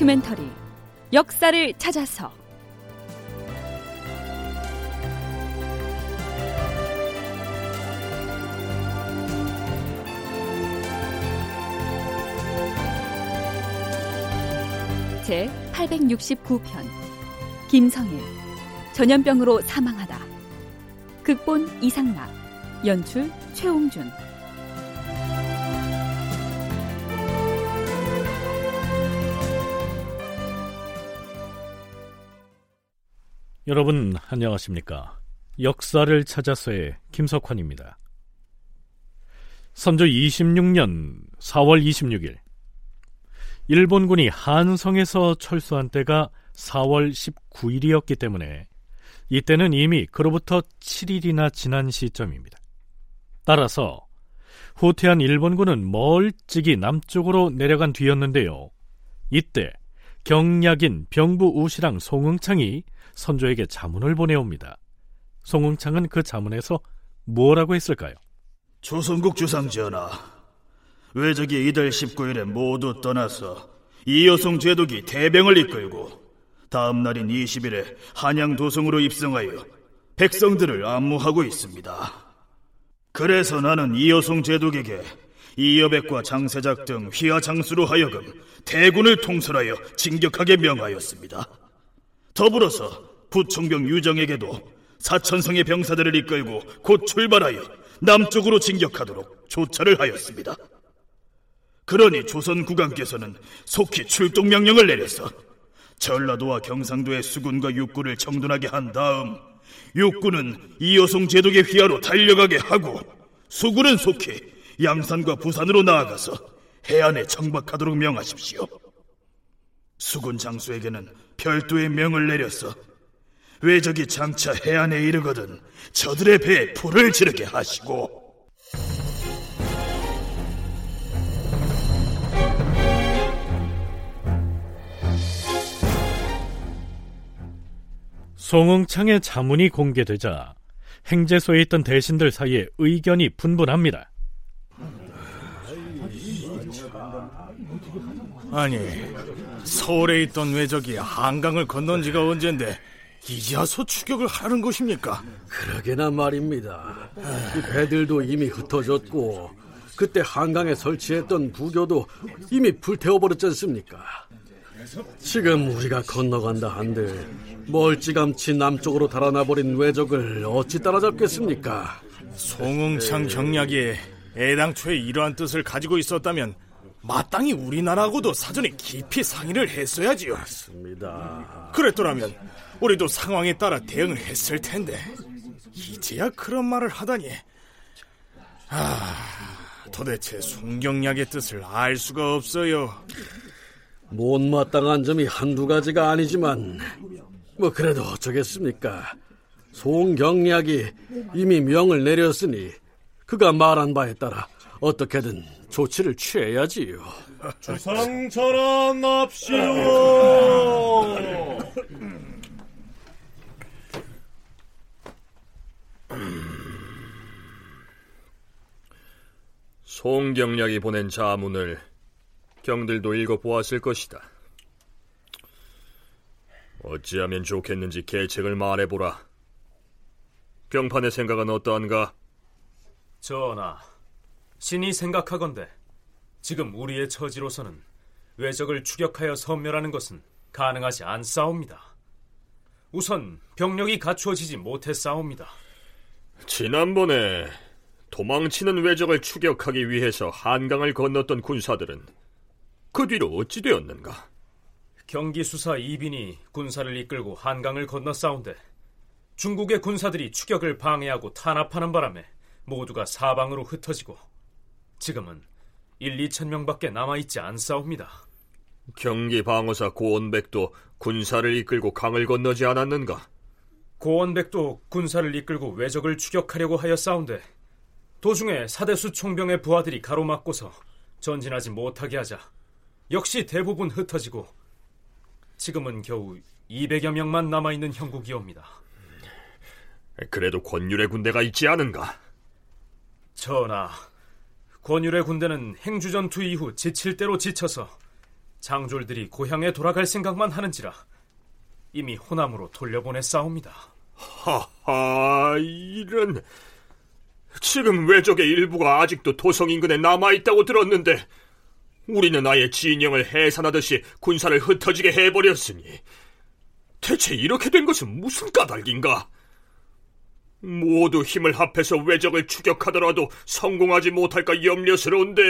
다큐멘터리 역사를 찾아서. 제 869편 김성일 전염병으로 사망하다. 극본 이상락 연출 최홍준 여러분 안녕하십니까? 역사를 찾아서의 김석환입니다. 선조 26년 4월 26일 일본군이 한성에서 철수한 때가 4월 19일이었기 때문에 이때는 이미 그로부터 7일이나 지난 시점입니다. 따라서 후퇴한 일본군은 멀찍이 남쪽으로 내려간 뒤였는데요. 이때 경략인 병부 우시랑 송응창이 선조에게 자문을 보내옵니다. 송응창은 그 자문에서 뭐라고 했을까요? 조선국 주상 전하, 외적이 이달 19일에 모두 떠나서 이여송 제독이 대병을 이끌고 다음 날인 20일에 한양 도성으로 입성하여 백성들을 안무하고 있습니다. 그래서 나는 이여송 제독에게 이여백과 장세작 등 휘하 장수로 하여금 대군을 통솔하여 진격하게 명하였습니다. 더불어서 부총병 유정에게도 사천성의 병사들을 이끌고 곧 출발하여 남쪽으로 진격하도록 조처를 하였습니다. 그러니 조선 국왕께서는 속히 출동 명령을 내려서 전라도와 경상도의 수군과 육군을 정돈하게 한 다음 육군은 이여송 제독의 휘하로 달려가게 하고 수군은 속히 양산과 부산으로 나아가서 해안에 정박하도록 명하십시오. 수군 장수에게는 별도의 명을 내려서 외적이 장차 해안에 이르거든 저들의 배에 불을 지르게 하시고 송응창의 자문이 공개되자 행제소에 있던 대신들 사이에 의견이 분분합니다. 아니, 서울에 있던 외적이 한강을 건넌 지가 언젠데 이제와서 추격을 하는 것입니까? 그러게나 말입니다. 이 배들도 이미 흩어졌고 그때 한강에 설치했던 부교도 이미 불태워버렸지 않습니까? 지금 우리가 건너간다 한들 멀찌감치 남쪽으로 달아나버린 외적을 어찌 따라잡겠습니까? 송응창 경략이 애당초에 이러한 뜻을 가지고 있었다면 마땅히 우리나라하고도 사전에 깊이 상의를 했어야지요. 맞습니다. 그랬더라면 우리도 상황에 따라 대응을 했을 텐데 이제야 그런 말을 하다니. 아, 도대체 송경략의 뜻을 알 수가 없어요. 못마땅한 점이 한두 가지가 아니지만 뭐 그래도 어쩌겠습니까? 송경략이 이미 명을 내렸으니 그가 말한 바에 따라 어떻게든 조치를 취해야지요. 주상 전환납시오. 송경략이 보낸 자문을 경들도 읽어보았을 것이다. 어찌하면 좋겠는지 계책을 말해보라. 경판의 생각은 어떠한가? 전하, 신이 생각하건대 지금 우리의 처지로서는 외적을 추격하여 섬멸하는 것은 가능하지 않사옵니다. 우선 병력이 갖추어지지 못했사옵니다. 지난번에 도망치는 외적을 추격하기 위해서 한강을 건넜던 군사들은 그 뒤로 어찌 되었는가? 경기 수사 이빈이 군사를 이끌고 한강을 건너 싸운데 중국의 군사들이 추격을 방해하고 탄압하는 바람에 모두가 사방으로 흩어지고 지금은 1, 2천 명밖에 남아있지 않사옵니다. 경기 방어사 고원백도 군사를 이끌고 강을 건너지 않았는가? 고원백도 군사를 이끌고 외적을 추격하려고 하여 싸운데 도중에 사대수 총병의 부하들이 가로막고서 전진하지 못하게 하자 역시 대부분 흩어지고 지금은 겨우 200여 명만 남아있는 형국이옵니다. 그래도 권율의 군대가 있지 않은가? 전하, 권율의 군대는 행주전투 이후 지칠 대로 지쳐서 장졸들이 고향에 돌아갈 생각만 하는지라 이미 호남으로 돌려보냈사옵니다. 하하, 이런... 지금 외적의 일부가 아직도 도성 인근에 남아있다고 들었는데 우리는 아예 진영을 해산하듯이 군사를 흩어지게 해버렸으니 대체 이렇게 된 것은 무슨 까닭인가? 모두 힘을 합해서 외적을 추격하더라도 성공하지 못할까 염려스러운데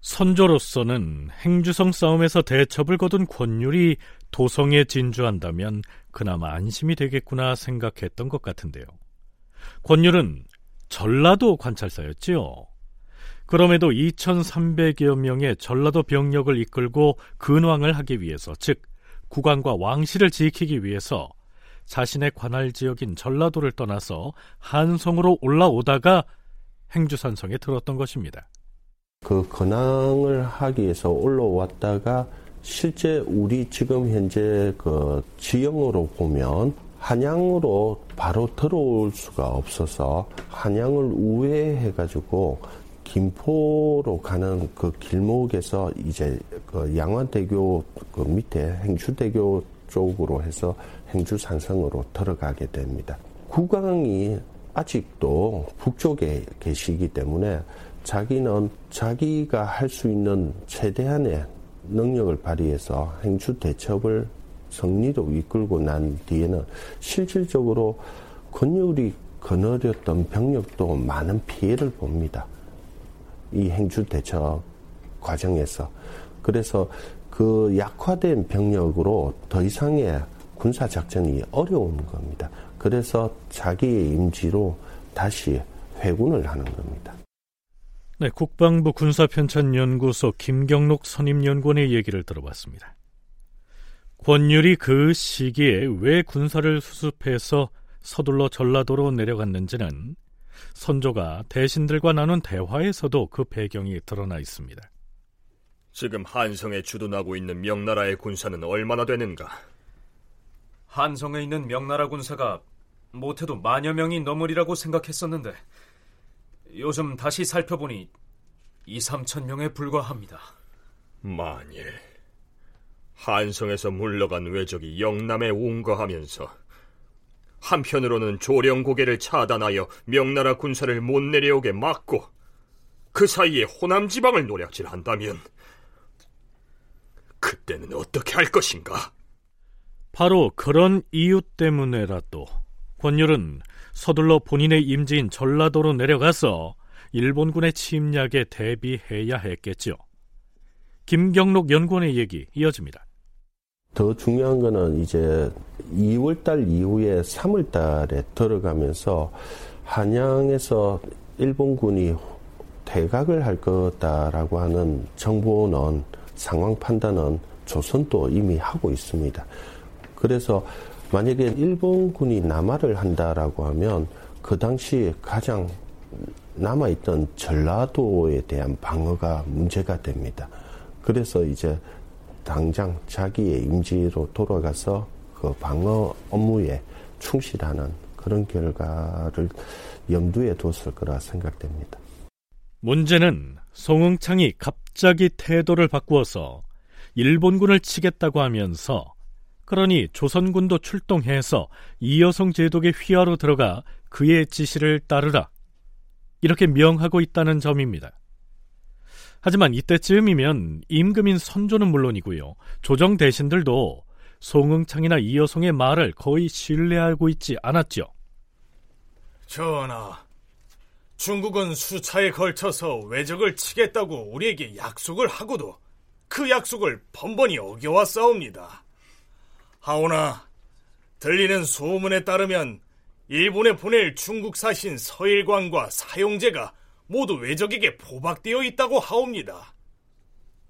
선조로서는 행주성 싸움에서 대첩을 거둔 권율이 도성에 진주한다면 그나마 안심이 되겠구나 생각했던 것 같은데요. 권율은 전라도 관찰사였지요. 그럼에도 2,300여 명의 전라도 병력을 이끌고 근왕을 하기 위해서, 즉 국왕과 왕실을 지키기 위해서 자신의 관할 지역인 전라도를 떠나서 한성으로 올라오다가 행주산성에 들었던 것입니다. 그 근황을 하기 위해서 올라왔다가 실제 우리 지금 현재 그 지형으로 보면 한양으로 바로 들어올 수가 없어서 한양을 우회해가지고 김포로 가는 그 길목에서 이제 그 양화대교 그 밑에 행주대교 쪽으로 해서 행주산성으로 들어가게 됩니다. 국왕이 아직도 북쪽에 계시기 때문에 자기는 자기가 할 수 있는 최대한의 능력을 발휘해서 행주 대첩을 성리로 이끌고 난 뒤에는 실질적으로 권율이 거느렸던 병력도 많은 피해를 봅니다. 이 행주 대첩 과정에서. 그래서 그 약화된 병력으로 더 이상의 군사 작전이 어려운 겁니다. 그래서 자기의 임지로 다시 회군을 하는 겁니다. 네, 국방부 군사편찬연구소 김경록 선임연구원의 얘기를 들어봤습니다. 권율이 그 시기에 왜 군사를 수습해서 서둘러 전라도로 내려갔는지는 선조가 대신들과 나눈 대화에서도 그 배경이 드러나 있습니다. 지금 한성에 주둔하고 있는 명나라의 군사는 얼마나 되는가? 한성에 있는 명나라 군사가 못해도 만여 명이 넘으리라고 생각했었는데 요즘 다시 살펴보니 2, 3천 명에 불과합니다. 만일 한성에서 물러간 외적이 영남에 운거하면서 한편으로는 조령 고개를 차단하여 명나라 군사를 못 내려오게 막고 그 사이에 호남 지방을 노략질한다면 그때는 어떻게 할 것인가? 바로 그런 이유 때문에라도 권율은 서둘러 본인의 임지인 전라도로 내려가서 일본군의 침략에 대비해야 했겠죠. 김경록 연구원의 얘기 이어집니다. 더 중요한 거는 이제 2월달 이후에 3월달에 들어가면서 한양에서 일본군이 퇴각을 할 거다라고 하는 정보는 상황 판단은 조선도 이미 하고 있습니다. 그래서 만약에 일본군이 남하를 한다라고 하면 그 당시 가장 남아있던 전라도에 대한 방어가 문제가 됩니다. 그래서 이제 당장 자기의 임지로 돌아가서 그 방어 업무에 충실하는 그런 결과를 염두에 뒀을 거라 생각됩니다. 문제는 송응창이 갑자기 태도를 바꾸어서 일본군을 치겠다고 하면서 그러니 조선군도 출동해서 이여성 제독의 휘하로 들어가 그의 지시를 따르라. 이렇게 명하고 있다는 점입니다. 하지만 이때쯤이면 임금인 선조는 물론이고요. 조정 대신들도 송응창이나 이여성의 말을 거의 신뢰하고 있지 않았죠. 전하, 중국은 수차에 걸쳐서 외적을 치겠다고 우리에게 약속을 하고도 그 약속을 번번이 어겨왔사옵니다. 하오나 들리는 소문에 따르면 일본에 보낼 중국 사신 서일광과 사용제가 모두 외적에게 포박되어 있다고 하옵니다.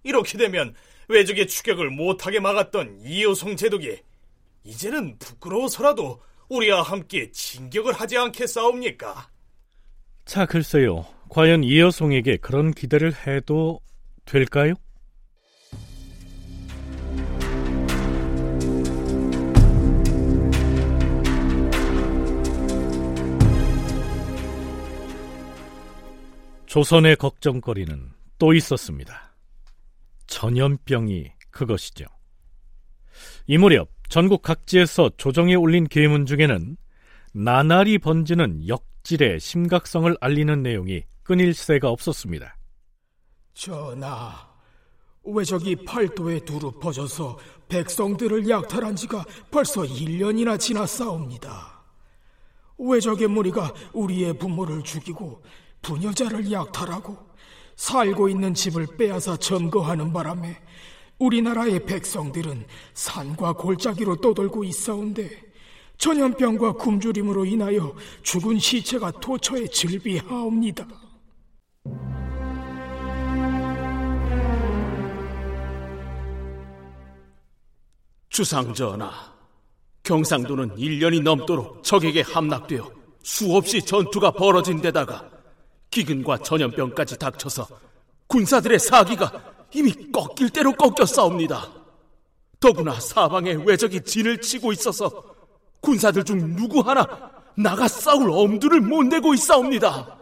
이렇게 되면 외적의 추격을 못하게 막았던 이효성 제독이 이제는 부끄러워서라도 우리와 함께 진격을 하지 않겠사옵니까? 자, 글쎄요. 과연 이여송에게 그런 기대를 해도 될까요? 조선의 걱정거리는 또 있었습니다. 전염병이 그것이죠. 이 무렵 전국 각지에서 조정에 올린 계문 중에는 나날이 번지는 역질의 심각성을 알리는 내용이 끊일 새가 없었습니다. 전하, 왜적이 팔도에 두루 퍼져서 백성들을 약탈한 지가 벌써 1년이나 지났사옵니다. 왜적의 무리가 우리의 부모를 죽이고 부녀자를 약탈하고 살고 있는 집을 빼앗아 점거하는 바람에 우리나라의 백성들은 산과 골짜기로 떠돌고 있사온데 전염병과 굶주림으로 인하여 죽은 시체가 도처에 즐비하옵니다. 주상전하, 경상도는 1년이 넘도록 적에게 함락되어 수없이 전투가 벌어진 데다가 기근과 전염병까지 닥쳐서 군사들의 사기가 이미 꺾일 대로 꺾여 싸웁니다. 더구나 사방에 외적이 진을 치고 있어서 군사들 중 누구 하나 나가 싸울 엄두를 못 내고 있사옵니다.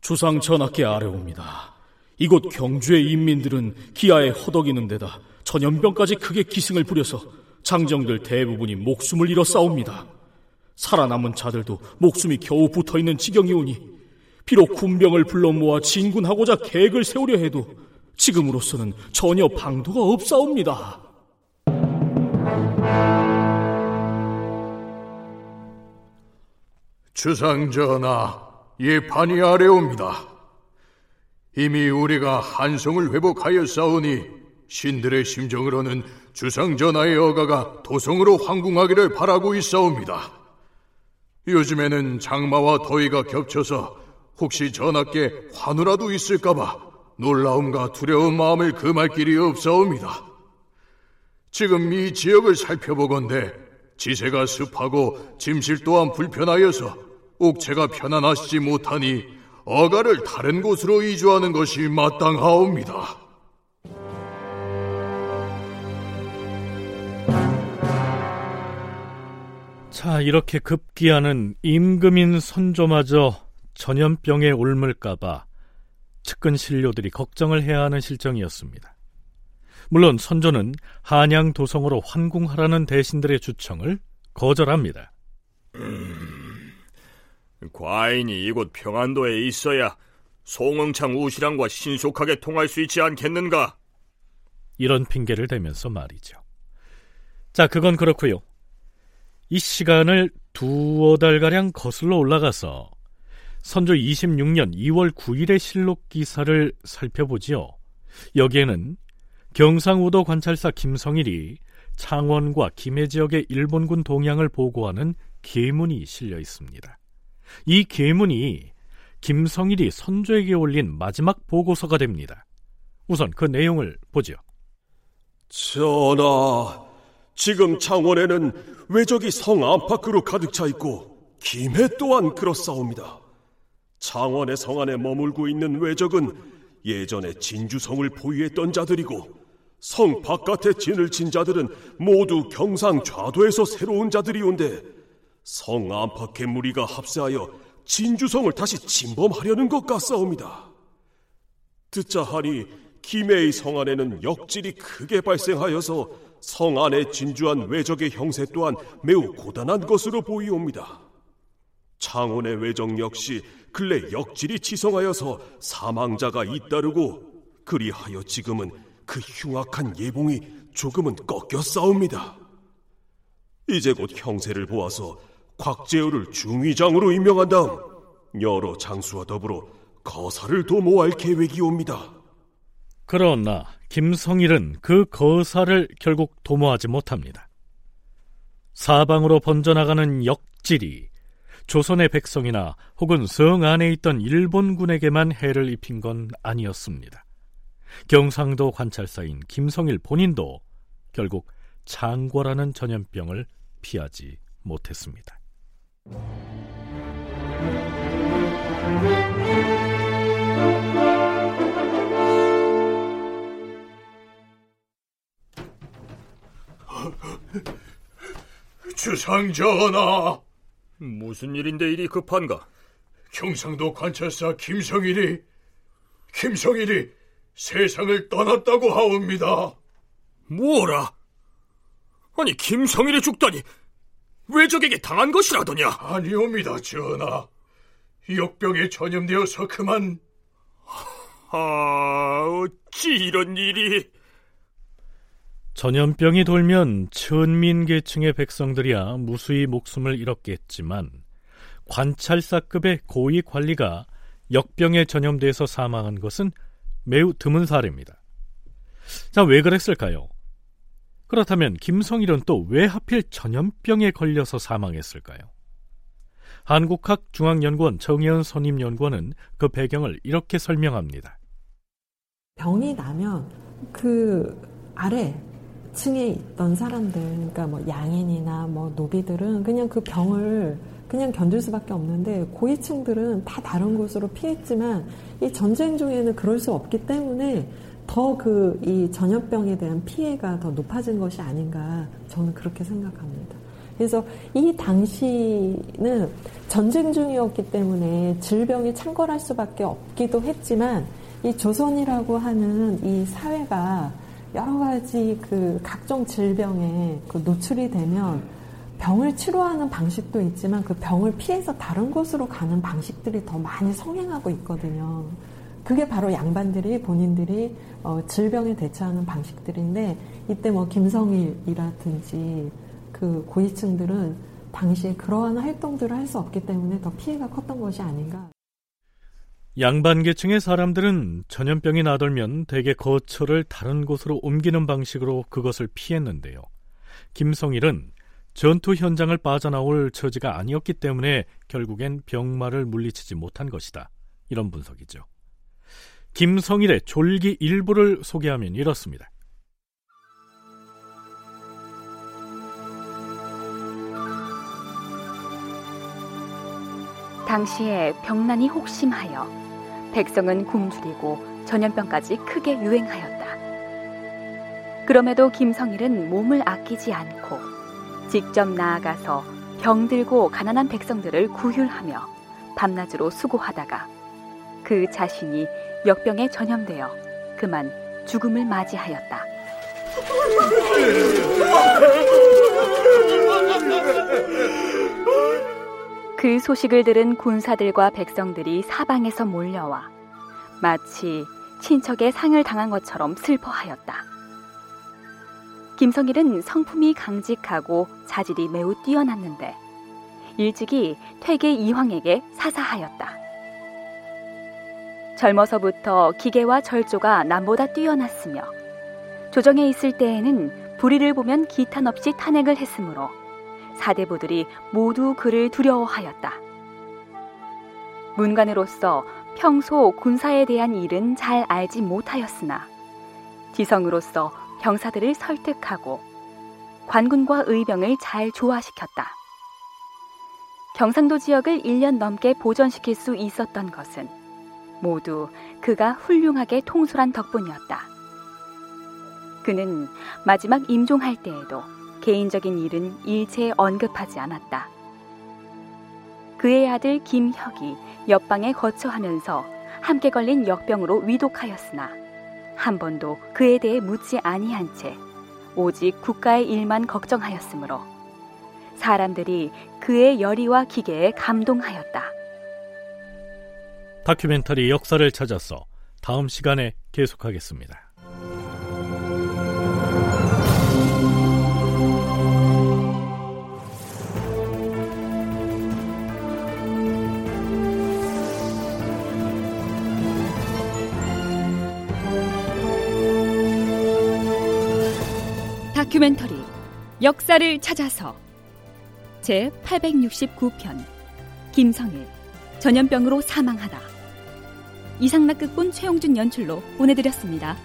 주상 전하께 아뢰옵니다. 이곳 경주의 인민들은 기아에 허덕이는 데다 전염병까지 크게 기승을 부려서 장정들 대부분이 목숨을 잃어 싸웁니다. 살아남은 자들도 목숨이 겨우 붙어 있는 지경이오니 비록 군병을 불러 모아 진군하고자 계획을 세우려 해도 지금으로서는 전혀 방도가 없사옵니다. 주상전하, 예판이 아래옵니다. 이미 우리가 한성을 회복하였사오니 신들의 심정으로는 주상전하의 어가가 도성으로 황궁하기를 바라고 있사옵니다. 요즘에는 장마와 더위가 겹쳐서 혹시 전하께 환우라도 있을까봐 놀라움과 두려운 마음을 금할 길이 없사옵니다. 지금 이 지역을 살펴보건대 지세가 습하고 짐실 또한 불편하여서 옥체가 편안하시지 못하니 어가를 다른 곳으로 이주하는 것이 마땅하옵니다. 자, 이렇게 급기야는 임금인 선조마저 전염병에 옮을까봐 측근 신료들이 걱정을 해야 하는 실정이었습니다. 물론 선조는 한양 도성으로 환궁하라는 대신들의 주청을 거절합니다. 음, 과인이 이곳 평안도에 있어야 송응창 우시랑과 신속하게 통할 수 있지 않겠는가? 이런 핑계를 대면서 말이죠. 자, 그건 그렇고요. 이 시간을 두어 달가량 거슬러 올라가서 선조 26년 2월 9일의 실록 기사를 살펴보지요. 여기에는 경상우도 관찰사 김성일이 창원과 김해 지역의 일본군 동향을 보고하는 계문이 실려 있습니다. 이 계문이 김성일이 선조에게 올린 마지막 보고서가 됩니다. 우선 그 내용을 보죠. 전하, 지금 창원에는 외적이 성 안팎으로 가득 차 있고 김해 또한 그렇사옵니다. 창원의 성 안에 머물고 있는 외적은 예전에 진주성을 보유했던 자들이고 성 바깥에 진을 친 자들은 모두 경상 좌도에서 새로 운 자들이온데 성 안팎의 무리가 합세하여 진주성을 다시 침범하려는 것 같사옵니다. 듣자 하니 김해의 성 안에는 역질이 크게 발생하여서 성 안에 진주한 외적의 형세 또한 매우 고단한 것으로 보이옵니다. 창원의 외적 역시 근래 역질이 치성하여서 사망자가 잇따르고 그리하여 지금은 그 흉악한 예봉이 조금은 꺾여 싸웁니다. 이제 곧 형세를 보아서 곽재우를 중위장으로 임명한 다음 여러 장수와 더불어 거사를 도모할 계획이옵니다. 그러나 김성일은 그 거사를 결국 도모하지 못합니다. 사방으로 번져나가는 역질이 조선의 백성이나 혹은 성 안에 있던 일본군에게만 해를 입힌 건 아니었습니다. 경상도 관찰사인 김성일 본인도 결국 창고라는 전염병을 피하지 못했습니다. 주상 전하 무슨 일인데 일이 급한가? 경상도 관찰사 김성일이 김성일이 세상을 떠났다고 하옵니다. 뭐라? 아니 김성일이 죽다니 왜적에게 당한 것이라더냐? 아니옵니다, 전하. 역병에 전염되어서 그만. 아, 어찌 이런 일이? 전염병이 돌면 천민계층의 백성들이야 무수히 목숨을 잃었겠지만 관찰사급의 고위 관리가 역병에 전염돼서 사망한 것은 매우 드문 사례입니다. 자, 왜 그랬을까요? 그렇다면 김성일은 또 왜 하필 전염병에 걸려서 사망했을까요? 한국학중앙연구원 정혜연 선임연구원은 그 배경을 이렇게 설명합니다. 병이 나면 그 아래 층에 있던 사람들, 그러니까 뭐 양인이나 뭐 노비들은 그냥 그 병을 그냥 견딜 수밖에 없는데 고위층들은 다 다른 곳으로 피했지만 이 전쟁 중에는 그럴 수 없기 때문에 더 그 이 전염병에 대한 피해가 더 높아진 것이 아닌가 저는 그렇게 생각합니다. 그래서 이 당시는 전쟁 중이었기 때문에 질병이 창궐할 수밖에 없기도 했지만 이 조선이라고 하는 이 사회가 여러 가지 그 각종 질병에 그 노출이 되면 병을 치료하는 방식도 있지만 그 병을 피해서 다른 곳으로 가는 방식들이 더 많이 성행하고 있거든요. 그게 바로 양반들이 본인들이 어, 질병에 대처하는 방식들인데 이때 뭐 김성일이라든지 그 고위층들은 당시에 그러한 활동들을 할 수 없기 때문에 더 피해가 컸던 것이 아닌가. 양반계층의 사람들은 전염병이 나돌면 대개 거처를 다른 곳으로 옮기는 방식으로 그것을 피했는데요. 김성일은 전투 현장을 빠져나올 처지가 아니었기 때문에 결국엔 병마를 물리치지 못한 것이다. 이런 분석이죠. 김성일의 졸기 일부를 소개하면 이렇습니다. 당시에 병난이 혹심하여 백성은 굶주리고 전염병까지 크게 유행하였다. 그럼에도 김성일은 몸을 아끼지 않고 직접 나아가서 병들고 가난한 백성들을 구휼하며 밤낮으로 수고하다가 그 자신이 역병에 전염되어 그만 죽음을 맞이하였다. 그 소식을 들은 군사들과 백성들이 사방에서 몰려와 마치 친척의 상을 당한 것처럼 슬퍼하였다. 김성일은 성품이 강직하고 자질이 매우 뛰어났는데 일찍이 퇴계 이황에게 사사하였다. 젊어서부터 기계와 절조가 남보다 뛰어났으며 조정에 있을 때에는 불의를 보면 기탄 없이 탄핵을 했으므로 사대부들이 모두 그를 두려워하였다. 문관으로서 평소 군사에 대한 일은 잘 알지 못하였으나 지성으로서 병사들을 설득하고 관군과 의병을 잘 조화시켰다. 경상도 지역을 1년 넘게 보전시킬 수 있었던 것은 모두 그가 훌륭하게 통솔한 덕분이었다. 그는 마지막 임종할 때에도 개인적인 일은 일체 언급하지 않았다. 그의 아들 김혁이 옆방에 거처하면서 함께 걸린 역병으로 위독하였으나 한 번도 그에 대해 묻지 아니한 채 오직 국가의 일만 걱정하였으므로 사람들이 그의 열의와 기계에 감동하였다. 다큐멘터리 역사를 찾아서 다음 시간에 계속하겠습니다. 다큐멘터리 역사를 찾아서 제 869편 김성일 전염병으로 사망하다 이상락 극본 최용준 연출로 보내드렸습니다.